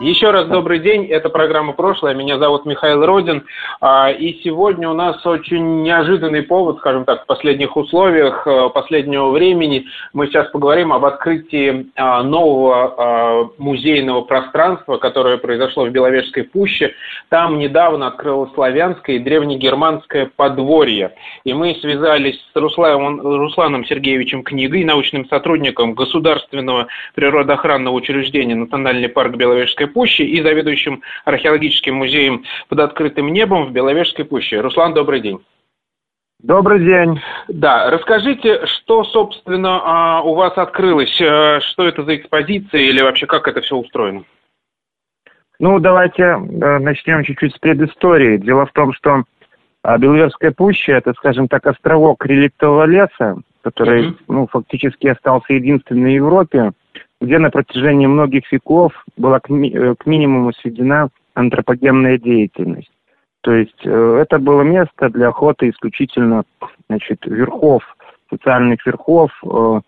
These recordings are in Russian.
еще раз добрый день, это программа «Прошлое», меня зовут Михаил Родин, а, и сегодня у нас очень неожиданный повод, скажем так, в последних условиях э, последнего времени. Мы сейчас поговорим об открытии а, нового а, музейного пространства, которое произошло в Беловежской пуще. Там недавно открылось славянское и древнегерманское подворье, и мы связались с Русланом, Русланом Сергеевичем Книгой, научным сотрудником Государственного природоохранного учреждения Национальный парк Беловежская пуще и заведующим археологическим музеем под открытым небом в Беловежской пуще. Руслан, добрый день. Добрый день. Да, расскажите, что, собственно, а, у вас открылось, э, что это за экспозиция или вообще как это все устроено? Ну, давайте э, начнем чуть-чуть с предыстории. Дело в том, что а, Беловежская пуща – это, скажем так, островок реликтового леса, который, mm-hmm. ну, фактически остался единственным в Европе, где на протяжении многих веков была к, ми- э, к минимуму сведена антропогенная деятельность. То есть э, это было место для охоты исключительно значит, верхов, социальных верхов, э,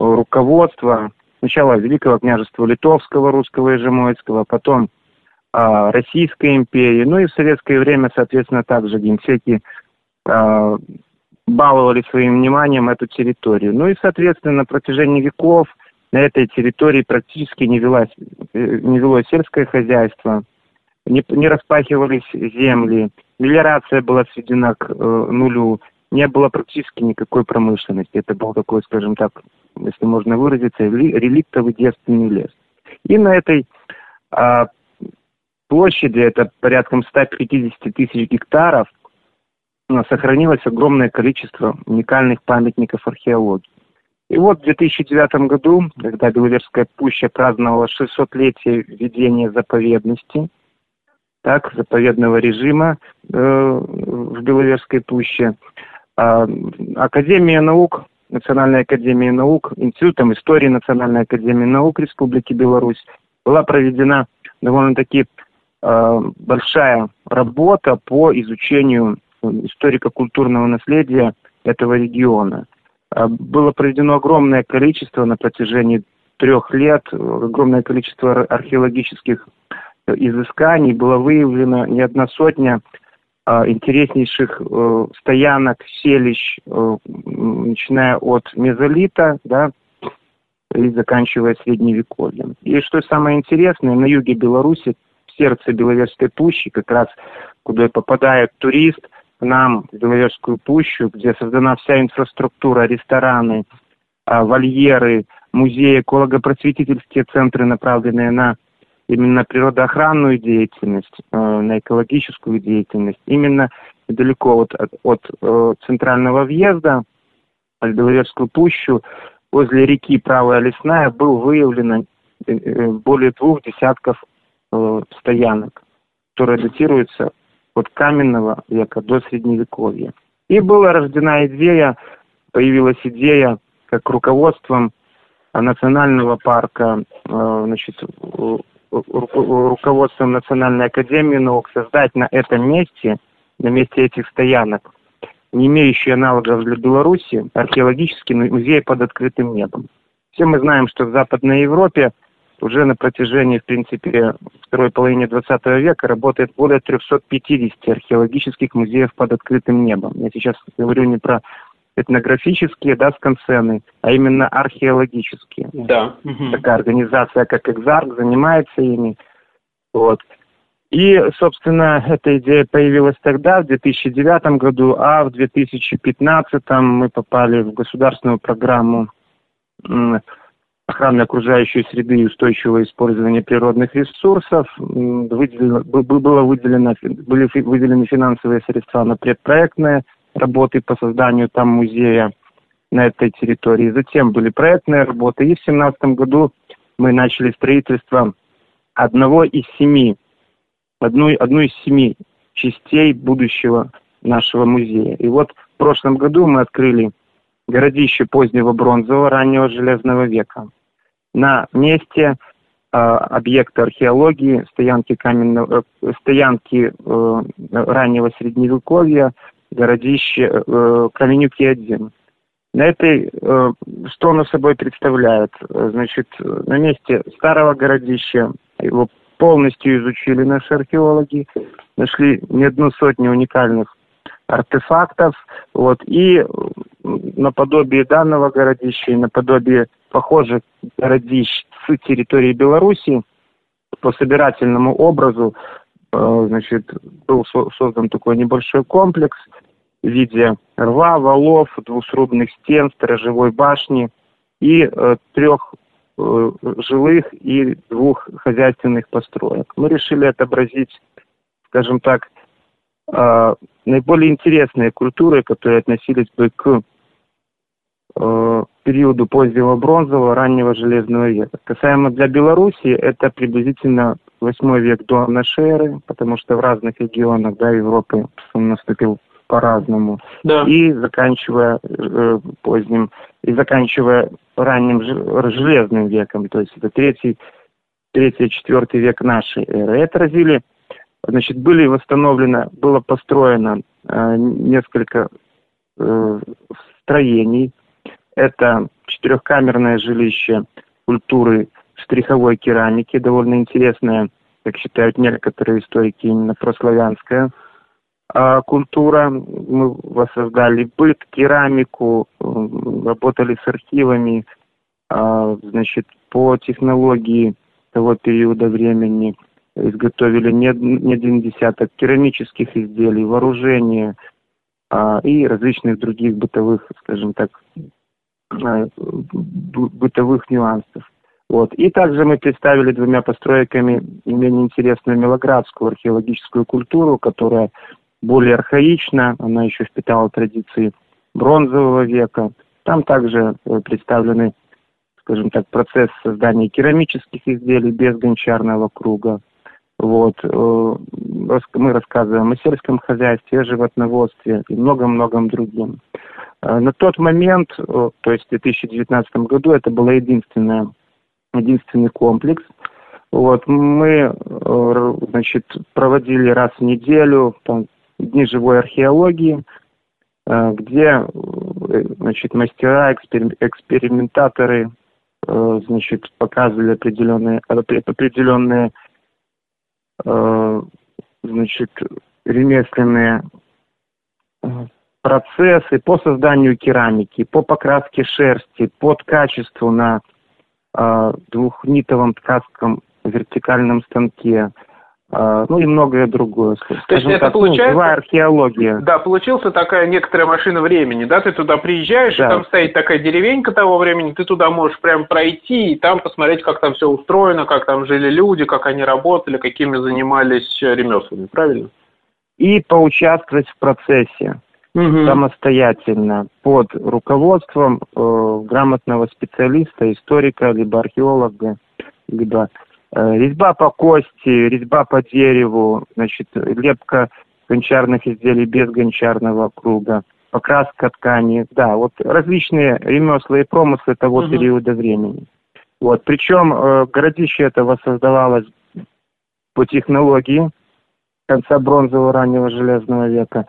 руководства, сначала Великого княжества Литовского, Русского и Жемойского, потом э, Российской империи, ну и в советское время, соответственно, также генсеки э, баловали своим вниманием эту территорию. Ну и, соответственно, на протяжении веков – на этой территории практически не, велась, э, не велось сельское хозяйство, не, не распахивались земли, мелиорация была сведена к э, нулю, не было практически никакой промышленности. Это был такой, скажем так, если можно выразиться, реликтовый девственный лес. И на этой э, площади, это порядком 150 тысяч гектаров, сохранилось огромное количество уникальных памятников археологии. И вот в 2009 году, когда Беловежская пуща праздновала 600-летие введения заповедности, так, заповедного режима э, в Беловежской пуще, э, Академия наук, Национальная академия наук, Институтом истории Национальной академии наук Республики Беларусь была проведена довольно-таки э, большая работа по изучению историко-культурного наследия этого региона. А, было проведено огромное количество на протяжении трех лет, огромное количество археологических изысканий, было выявлено не одна сотня а, интереснейших э, стоянок, селищ, э, начиная от мезолита, да, и заканчивая средневековьем. И что самое интересное, на юге Беларуси, в сердце Беловежской пущи, как раз куда попадает турист – нам в Беловежскую пущу, где создана вся инфраструктура, рестораны, а, вольеры, музеи, эколого-просветительские центры, направленные на именно природоохранную деятельность, э, на экологическую деятельность. Именно недалеко от, от, от э, центрального въезда в Беловежскую пущу, возле реки Правая Лесная, был выявлено э, более двух десятков стоянок, которые датируются от каменного века до средневековья. И была рождена идея, появилась идея, как руководством национального парка, э, значит, руководством Национальной академии наук создать на этом месте, на месте этих стоянок, не имеющий аналогов для Беларуси, археологический музей под открытым небом. Все мы знаем, что в Западной Европе уже на протяжении, в принципе, второй половины 20 века работает более 350 археологических музеев под открытым небом. Я сейчас говорю не про этнографические, да, скансены, а именно археологические. Да. Такая организация, как Экзарк, занимается ими. Вот. И, собственно, эта идея появилась тогда, в 2009 году, а в 2015 мы попали в государственную программу охраны окружающей среды и устойчивого использования природных ресурсов. Выделено, было выделено, были выделены финансовые средства на предпроектные работы по созданию там музея на этой территории. Затем были проектные работы. И в 2017 году мы начали строительство одного из семи, одной, одной из семи частей будущего нашего музея. И вот в прошлом году мы открыли городище позднего бронзового, раннего железного века. На месте э, объекта археологии, стоянки, каменного, э, стоянки э, раннего средневековья, городище э, Каменюки-1. На этой, э, что оно собой представляет? Значит, на месте старого городища его полностью изучили наши археологи, нашли не одну сотню уникальных артефактов, вот, и наподобие данного городища и наподобие похожих городищ с территории Беларуси по собирательному образу э, значит, был создан такой небольшой комплекс в виде рва, валов, двухсрубных стен, сторожевой башни и э, трех э, жилых и двух хозяйственных построек. Мы решили отобразить, скажем так, э, наиболее интересные культуры, которые относились бы к периоду позднего бронзового, раннего железного века. Касаемо для Беларуси, это приблизительно 8 век до нашей эры, потому что в разных регионах да, Европы он наступил по-разному. Да. И заканчивая э, поздним, и заканчивая ранним железным веком, то есть это третий, третий, четвертый век нашей эры. И отразили Значит, были восстановлено, было построено э, несколько э, строений. Это четырехкамерное жилище культуры штриховой керамики, довольно интересная, как считают некоторые историки, именно прославянская э, культура. Мы воссоздали быт, керамику, работали с архивами, э, значит, по технологии того периода времени – изготовили не, не один десяток керамических изделий, вооружения а, и различных других бытовых, скажем так, а, бытовых нюансов. Вот. И также мы представили двумя постройками менее интересную мелоградскую археологическую культуру, которая более архаична, она еще впитала традиции бронзового века. Там также э, представлены, скажем так, процесс создания керамических изделий без гончарного круга, вот. Э, мы рассказываем о сельском хозяйстве, о животноводстве и многом-многом другим. Э, на тот момент, э, то есть в 2019 году, это был единственный комплекс. Вот. Мы значит, проводили раз в неделю там, дни живой археологии, где значит, мастера, экспериментаторы значит, показывали определенные, определенные значит, ремесленные э, процессы по созданию керамики, по покраске шерсти, по качеству на э, двухнитовом ткацком вертикальном станке, ну и многое другое. То есть это так, ну, получается... Ну, археология. Да, получился такая некоторая машина времени, да, ты туда приезжаешь, да. и там стоит такая деревенька того времени, ты туда можешь прям пройти и там посмотреть, как там все устроено, как там жили люди, как они работали, какими занимались ремеслами, правильно? И поучаствовать в процессе угу. самостоятельно под руководством э, грамотного специалиста, историка, либо археолога, либо Э, резьба по кости, резьба по дереву, значит, лепка гончарных изделий без гончарного круга, покраска ткани, да, вот различные ремесла и промыслы того угу. периода времени. Вот, причем э, городище это воссоздавалось по технологии конца бронзового раннего железного века.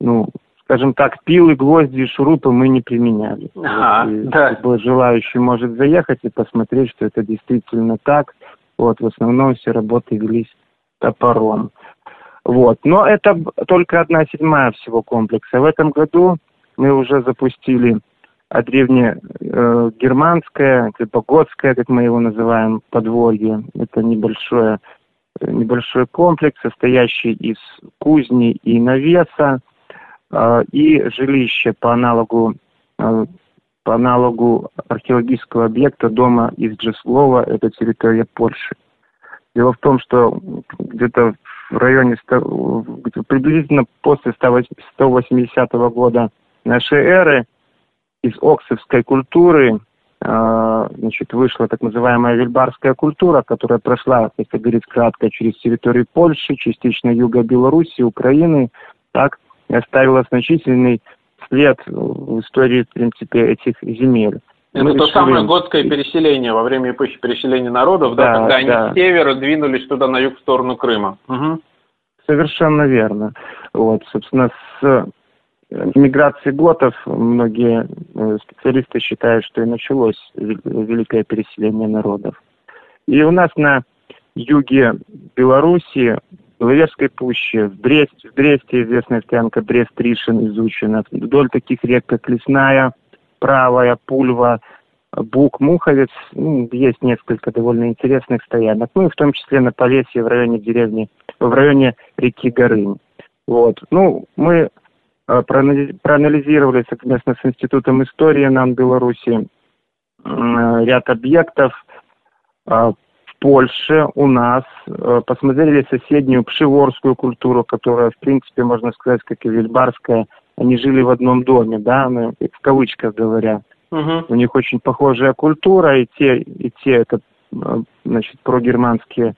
Ну, скажем так, пилы, гвозди, шурупы мы не применяли. Ага, вот, да. Любой желающий может заехать и посмотреть, что это действительно так. Вот, в основном все работы велись топором. Вот. Но это только одна седьмая всего комплекса. В этом году мы уже запустили а древнегерманское, э, либо готское, как мы его называем, подворье. Это небольшое, небольшой комплекс, состоящий из кузни и навеса, э, и жилище по аналогу э, по аналогу археологического объекта дома из Джеслова, это территория Польши. Дело в том, что где-то в районе, приблизительно после 180 года нашей эры из оксовской культуры а, значит, вышла так называемая вельбарская культура, которая прошла, если говорить кратко, через территорию Польши, частично юга Беларуси, Украины, так, и оставила значительный след в истории, в принципе, этих земель. Это Мы то решили... самое готское переселение во время эпохи переселения народов, да, да когда они да. с севера двинулись туда на юг в сторону Крыма. Угу. Совершенно верно. Вот, собственно, с миграции готов многие э, специалисты считают, что и началось великое переселение народов. И у нас на юге Белоруссии, в Лаверской пуще, в Бресте, в Бресте известная стоянка Брест-Ришин изучена, вдоль таких рек, как Лесная, Правая, Пульва, Бук, Муховец, ну, есть несколько довольно интересных стоянок, ну и в том числе на Полесье в районе деревни, в районе реки Горынь. Вот. Ну, мы э, проанализировали совместно с Институтом истории нам Беларуси ряд объектов, э, Польше, у нас, э, посмотрели соседнюю пшеворскую культуру, которая, в принципе, можно сказать, как и вильбарская, они жили в одном доме, да, ну, в кавычках говоря. Угу. У них очень похожая культура, и те, и те это, э, значит, прогерманские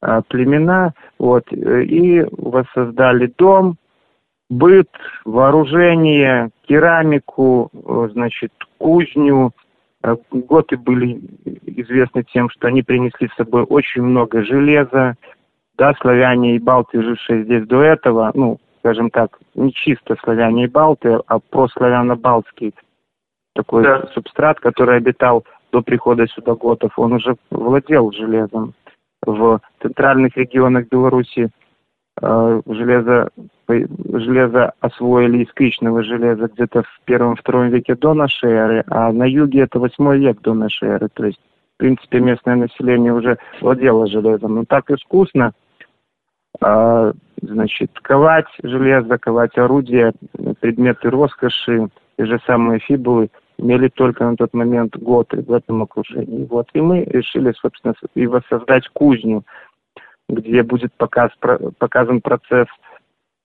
а, племена, вот, и воссоздали дом, быт, вооружение, керамику, значит, кузню, Э, готы были известны тем, что они принесли с собой очень много железа. Да, славяне и балты, жившие здесь до этого, ну, скажем так, не чисто славяне и балты, а прославяно-балтский такой да. субстрат, который обитал до прихода сюда готов, он уже владел железом. В центральных регионах Беларуси э, железо железо освоили из кычного железа где-то в первом-втором веке до нашей эры, а на юге это восьмой век до нашей эры. То есть, в принципе, местное население уже владело железом. Но так искусно, а, значит, ковать железо, ковать орудия, предметы роскоши, те же самые фибулы имели только на тот момент готы в этом окружении. Вот. И мы решили, собственно, и воссоздать кузню, где будет показ, показан процесс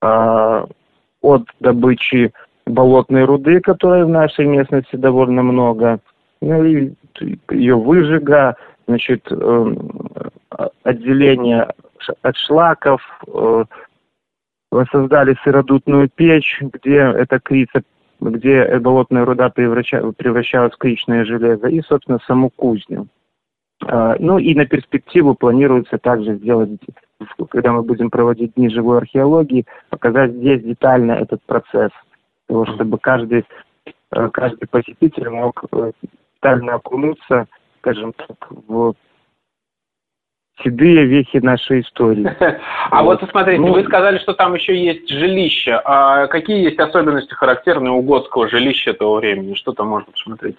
от добычи болотной руды, которой в нашей местности довольно много, ну и ее выжига, значит, э, отделение от шлаков, э, воссоздали сыродутную печь, где эта крица, где болотная руда превращалась в кричное железо, и, собственно, саму кузню. А, ну и на перспективу планируется также сделать, когда мы будем проводить дни живой археологии, показать здесь детально этот процесс, того, чтобы каждый, э, каждый посетитель мог э, детально окунуться, скажем так, в седые вехи нашей истории. А вот смотрите, ну, вы сказали, что там еще есть жилище. А какие есть особенности характерные у готского жилища того времени? Что там можно посмотреть?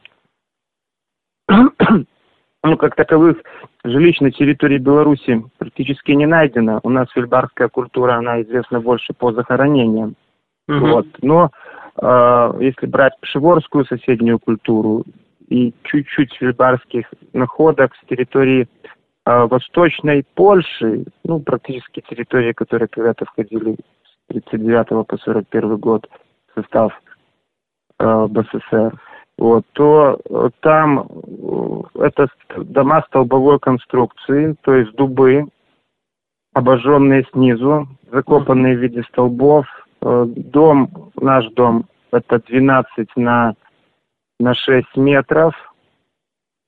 ну, как таковых жилищ на территории Беларуси практически не найдено. У нас вильбарская культура, она известна больше по захоронениям. Угу. Вот. Но э, если брать пшеворскую соседнюю культуру и чуть-чуть вильбарских находок с территории э, Восточной Польши, ну, практически территории, которые когда-то входили с 1939 по 1941 год в состав э, БССР, вот, то э, там э, это дома столбовой конструкции, то есть дубы, обожженные снизу, закопанные в виде столбов. Э, дом, наш дом, это 12 на, на 6 метров.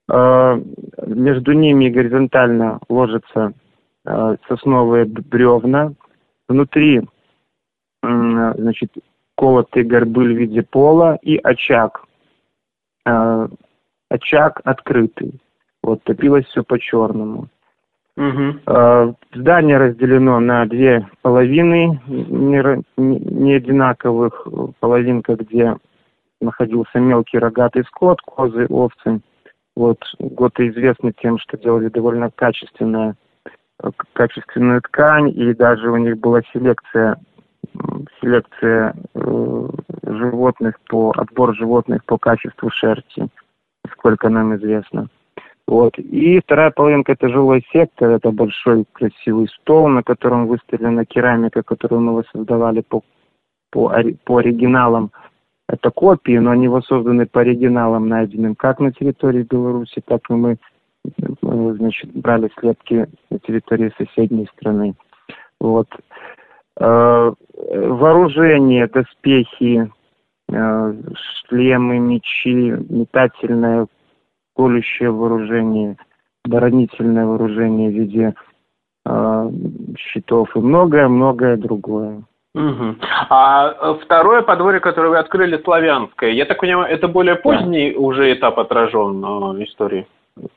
Между ними горизонтально ложатся сосновые бревна. Внутри, значит, колотый горбыль в виде пола и очаг э, очаг открытый. Вот, топилось все по-черному. Угу. Э, здание разделено на две половины не, одинаковых. Половинка, где находился мелкий рогатый скот, козы, овцы. Вот, готы известны тем, что делали довольно качественную, качественную ткань, и даже у них была селекция селекция э, животных по отбор животных по качеству шерсти, сколько нам известно. Вот. И вторая половинка это жилой сектор, это большой красивый стол, на котором выставлена керамика, которую мы воссоздавали по, по, по оригиналам. Это копии, но они воссозданы по оригиналам, найденным как на территории Беларуси, так и мы э, значит, брали слепки на территории соседней страны. Вот. Э, вооружение, доспехи, э, шлемы, мечи, метательное, колющее вооружение, оборонительное вооружение в виде э, щитов и многое-многое другое. Угу. А э, второе подворье, которое вы открыли, славянское, я так понимаю, это более поздний да. уже этап отражен в истории?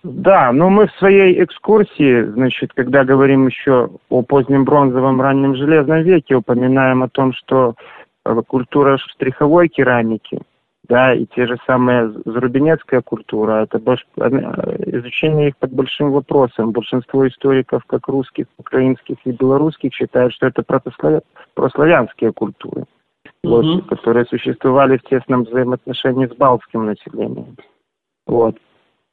Да, но мы в своей экскурсии, значит, когда говорим еще о позднем бронзовом, раннем железном веке, упоминаем о том, что э, культура штриховой керамики, да, и те же самые зарубинецкая культура, это больше, э, изучение их под большим вопросом. Большинство историков, как русских, украинских и белорусских, считают, что это протославя... прославянские культуры, вот, которые существовали в тесном взаимоотношении с балтским населением. Вот.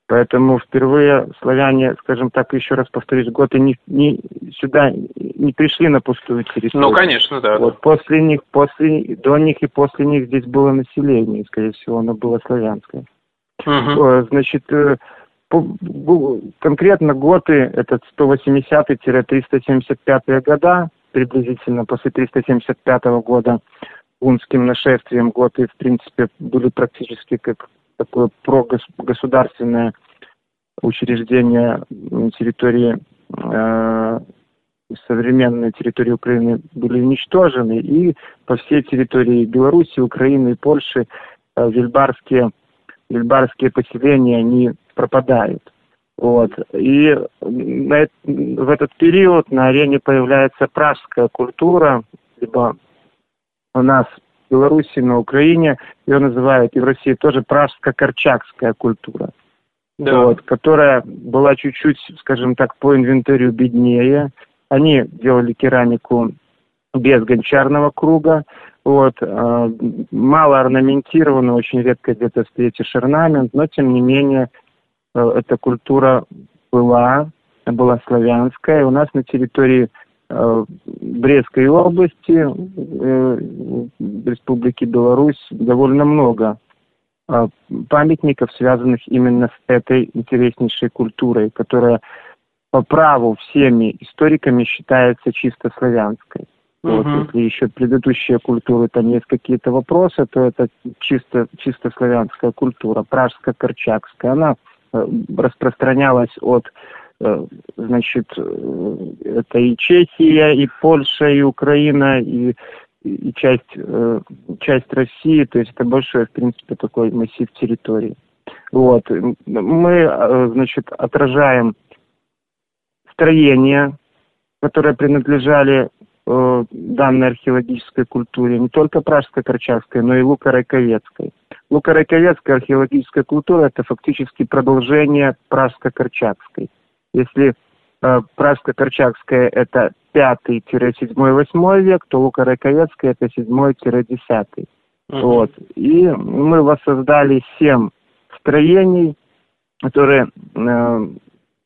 Поэтому впервые славяне, скажем так, еще раз повторюсь, готы не, не, сюда не пришли на пустую территорию. Ну, конечно, да. Вот после них, после, до них и после них здесь было население, и, скорее всего, оно было славянское. Угу. Значит, э, конкретно готы, это 180-375 года, приблизительно после 375 года унским нашествием готы, в принципе, были практически как такое прогосударственное учреждение на территории э, современной территории Украины были уничтожены, и по всей территории Беларуси, Украины и Польши э, вильбарские, вильбарские поселения, они пропадают. Вот. И на, в этот период на арене появляется пражская культура, либо у нас Беларуси, на Украине, ее называют, и в России тоже пражско-корчакская культура, да. вот, которая была чуть-чуть, скажем так, по инвентарю беднее. Они делали керамику без гончарного круга, вот, э, мало орнаментировано, очень редко где-то встретишь орнамент, но тем не менее э, эта культура была, была славянская. У нас на территории Брестской области, э, Республики Беларусь, довольно много э, памятников, связанных именно с этой интереснейшей культурой, которая по праву всеми историками считается чисто славянской. Uh-huh. Вот, если еще предыдущие культуры, там есть какие-то вопросы, то это чисто, чисто славянская культура, пражско-корчакская. Она распространялась от Э, значит, э, это и Чехия, и Польша, и Украина, и, и часть, э, часть России, то есть это большой, в принципе, такой массив территории. Вот. Мы, значит, отражаем строения, которые принадлежали э, данной археологической культуре, не только пражско-корчагской, но и луко-райковецкой. Луко-райковецкая археологическая культура – это фактически продолжение пражско-корчагской. Если э, Пражско-Корчакская это 5-7-8 век, то Лука-Раковецкая это 7-10. Uh-huh. Вот. И мы воссоздали 7 строений, которые э,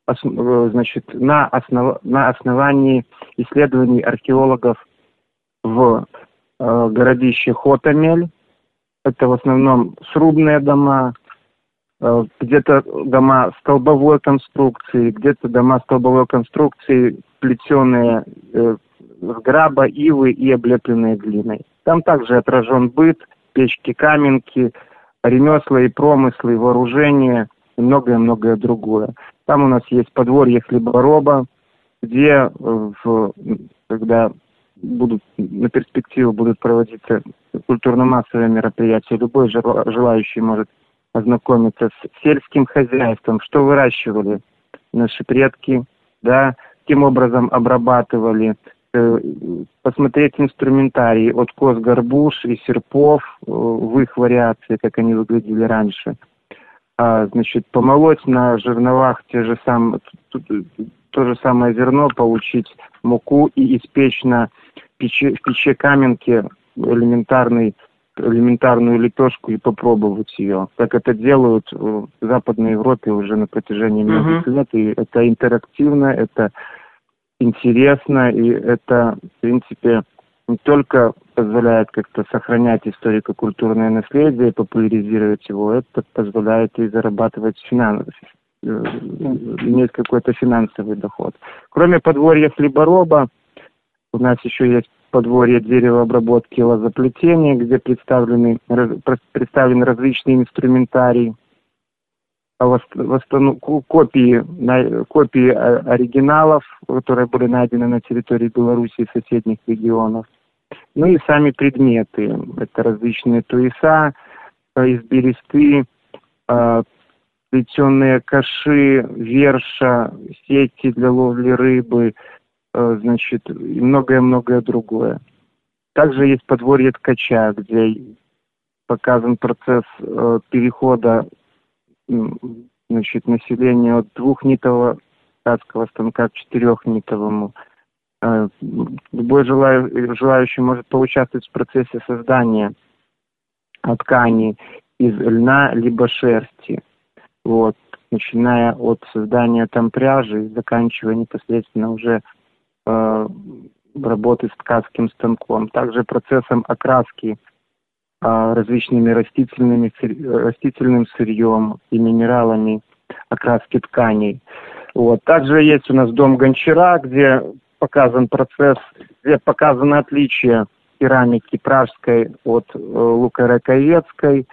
ос, значит, на, основ, на основании исследований археологов в э, городище Хотамель. Это в основном срубные дома, Э, где-то дома столбовой конструкции, где-то дома столбовой конструкции, плетеные э, с граба, ивы и облепленные глиной. Там также отражен быт, печки, каменки, ремесла и промыслы, вооружение и многое-многое другое. Там у нас есть подворье хлебороба, где, э, в, когда будут на перспективу будут проводиться культурно-массовые мероприятия, любой желающий может ознакомиться с сельским хозяйством, что выращивали наши предки, да, каким образом обрабатывали, э, посмотреть инструментарий от коз горбуш и серпов э, в их вариации, как они выглядели раньше. А, значит, помолоть на жерновах те же самые, то же самое зерно, получить муку и испечь на печи, в печи каменки элементарный элементарную лепешку и попробовать ее. Как это делают в Западной Европе уже на протяжении многих uh-huh. лет. И это интерактивно, это интересно, и это, в принципе, не только позволяет как-то сохранять историко-культурное наследие, популяризировать его, это позволяет и зарабатывать финансы, э, иметь какой-то финансовый доход. Кроме подворья хлебороба, у нас еще есть подворье деревообработки лозоплетения, где представлены, представлены различные инструментарии, восстанов... копии, копии оригиналов, которые были найдены на территории Беларуси и соседних регионов. Ну и сами предметы. Это различные туеса э, из бересты, э, плетеные каши, верша, сети для ловли рыбы, значит, и многое-многое другое. Также есть подворье ткача, где показан процесс перехода значит, населения от двухнитового ткацкого станка к четырехнитовому. Э, любой желающий может поучаствовать в процессе создания ткани из льна либо шерсти. Вот, начиная от создания там пряжи и заканчивая непосредственно уже э, работы с ткацким станком. Также процессом окраски э, различными растительными, растительным сырьем и минералами окраски тканей. Вот. Также есть у нас дом Гончара, где показан процесс, где показано отличие керамики пражской от э, лукораковецкой,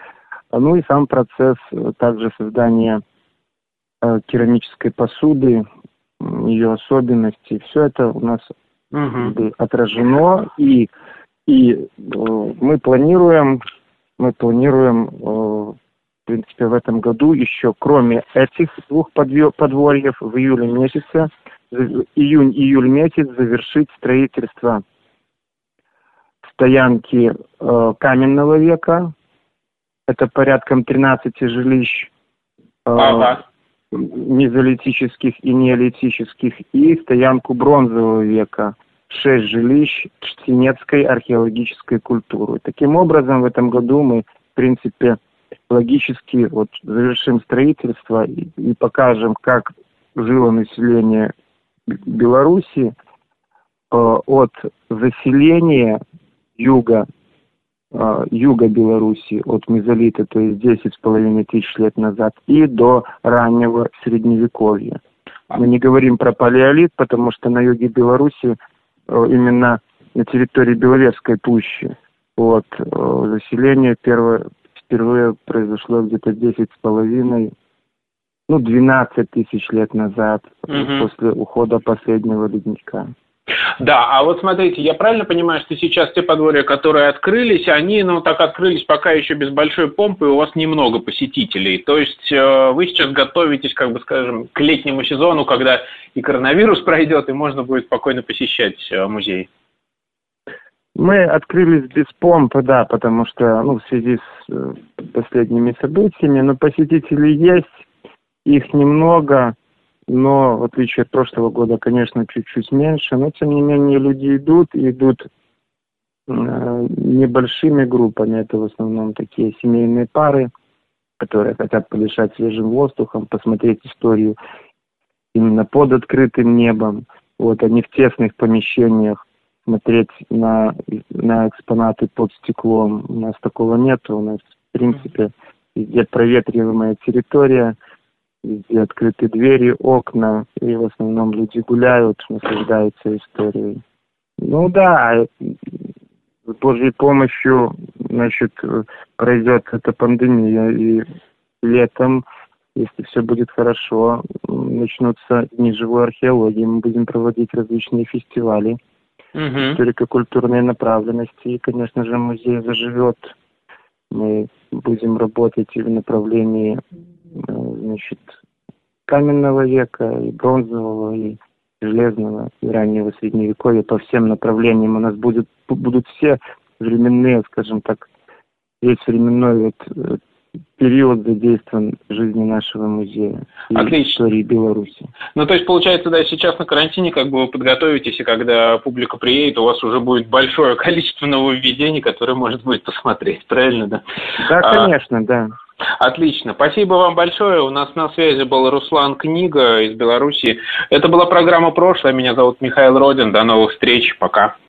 ну и сам процесс э, также создания э, керамической посуды, ее особенности. Все это у нас угу. отражено, и, и э, мы планируем, мы планируем, э, в принципе, в этом году еще, кроме этих двух подворьев, в июле месяце июнь-июль месяц завершить строительство стоянки э, каменного века. Это порядком 13 жилищ э, ага. Мезолитических и неолитических, и стоянку бронзового века. Шесть жилищ штинецкой археологической культуры. Таким образом, в этом году мы, в принципе, логически вот завершим строительство и, и покажем, как жило население Беларуси э, от заселения юга, юга Беларуси, от мезолита, то есть 10,5 тысяч лет назад, и до раннего средневековья. Мы не говорим про палеолит, потому что на юге Беларуси, э, именно на территории Беловежской пущи, вот, заселение первое, впервые произошло где-то 10,5 ну, 12 тысяч лет назад, угу. после ухода последнего ледника. Да, а вот смотрите, я правильно понимаю, что сейчас те подворья, которые открылись, они, ну, так открылись пока еще без большой помпы, у вас немного посетителей. То есть э, вы сейчас готовитесь, как бы скажем, к летнему сезону, когда и коронавирус пройдет, и можно будет спокойно посещать э, музей. Мы открылись без помпы, да, потому что, ну, в связи с э, последними событиями, но посетители есть, их немного, но в отличие от прошлого года, конечно, чуть-чуть меньше, но тем не менее люди идут, идут э, небольшими группами, это в основном такие семейные пары, которые хотят подышать свежим воздухом, посмотреть историю именно под открытым небом. Вот они в тесных помещениях смотреть на, на экспонаты под стеклом. У нас такого нет. У нас, в принципе, везде проветриваемая территория – везде открыты двери, окна, и в основном люди гуляют, наслаждаются историей. Ну да, с Божьей помощью, значит, пройдет эта пандемия, и летом, если все будет хорошо, начнутся дни живой археологии, мы будем проводить различные фестивали, угу. историко-культурные направленности, и, конечно же, музей заживет. Мы будем работать и в направлении значит, каменного века, и бронзового, и железного, и раннего средневековья. По всем направлениям у нас будет, будут все временные, скажем так, весь временной вот э, период задействован в жизни нашего музея и Отлично. истории Беларуси. Ну, то есть, получается, да, сейчас на карантине как бы вы подготовитесь, и когда публика приедет, у вас уже будет большое количество нововведений, которые может будет посмотреть, правильно, да? Да, а, конечно, да. Отлично. Спасибо вам большое. У нас на связи был Руслан Книга из Беларуси. Это была программа «Прошлое». Меня зовут Михаил Родин. До новых встреч. Пока.